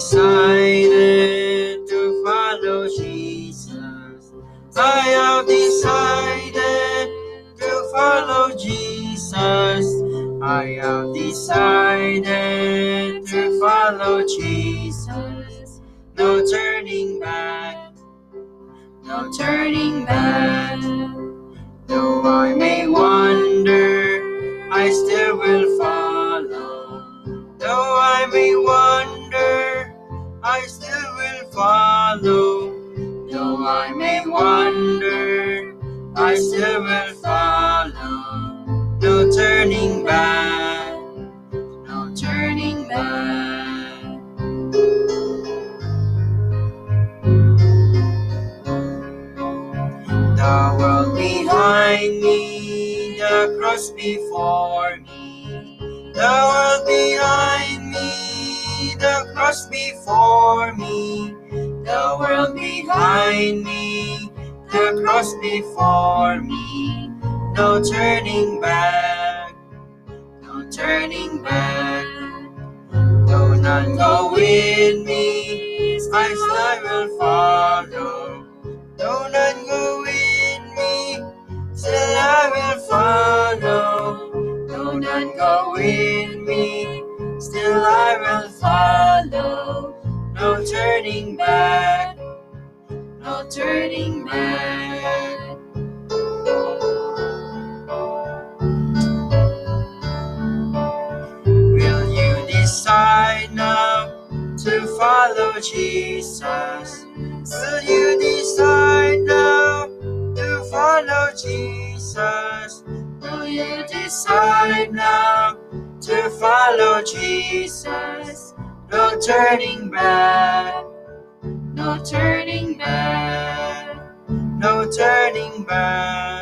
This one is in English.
Decided to follow Jesus. I have decided to follow Jesus. I have decided to follow Jesus. No turning back, no turning back. Though I may wander, I still will follow. I still will follow. No turning back, no turning back. The world behind me, the cross before me. The world behind me, the cross before me. The world behind me, the cross before me. No turning back, no turning back. Though none go with me, I still will follow. Though none go with me, still I will follow. Though none go with me, still I will follow. No turning back, turning back. Will you decide now to follow Jesus? Will you decide now to follow Jesus? Will you decide now to follow Jesus? No turning back, no turning back, no turning back.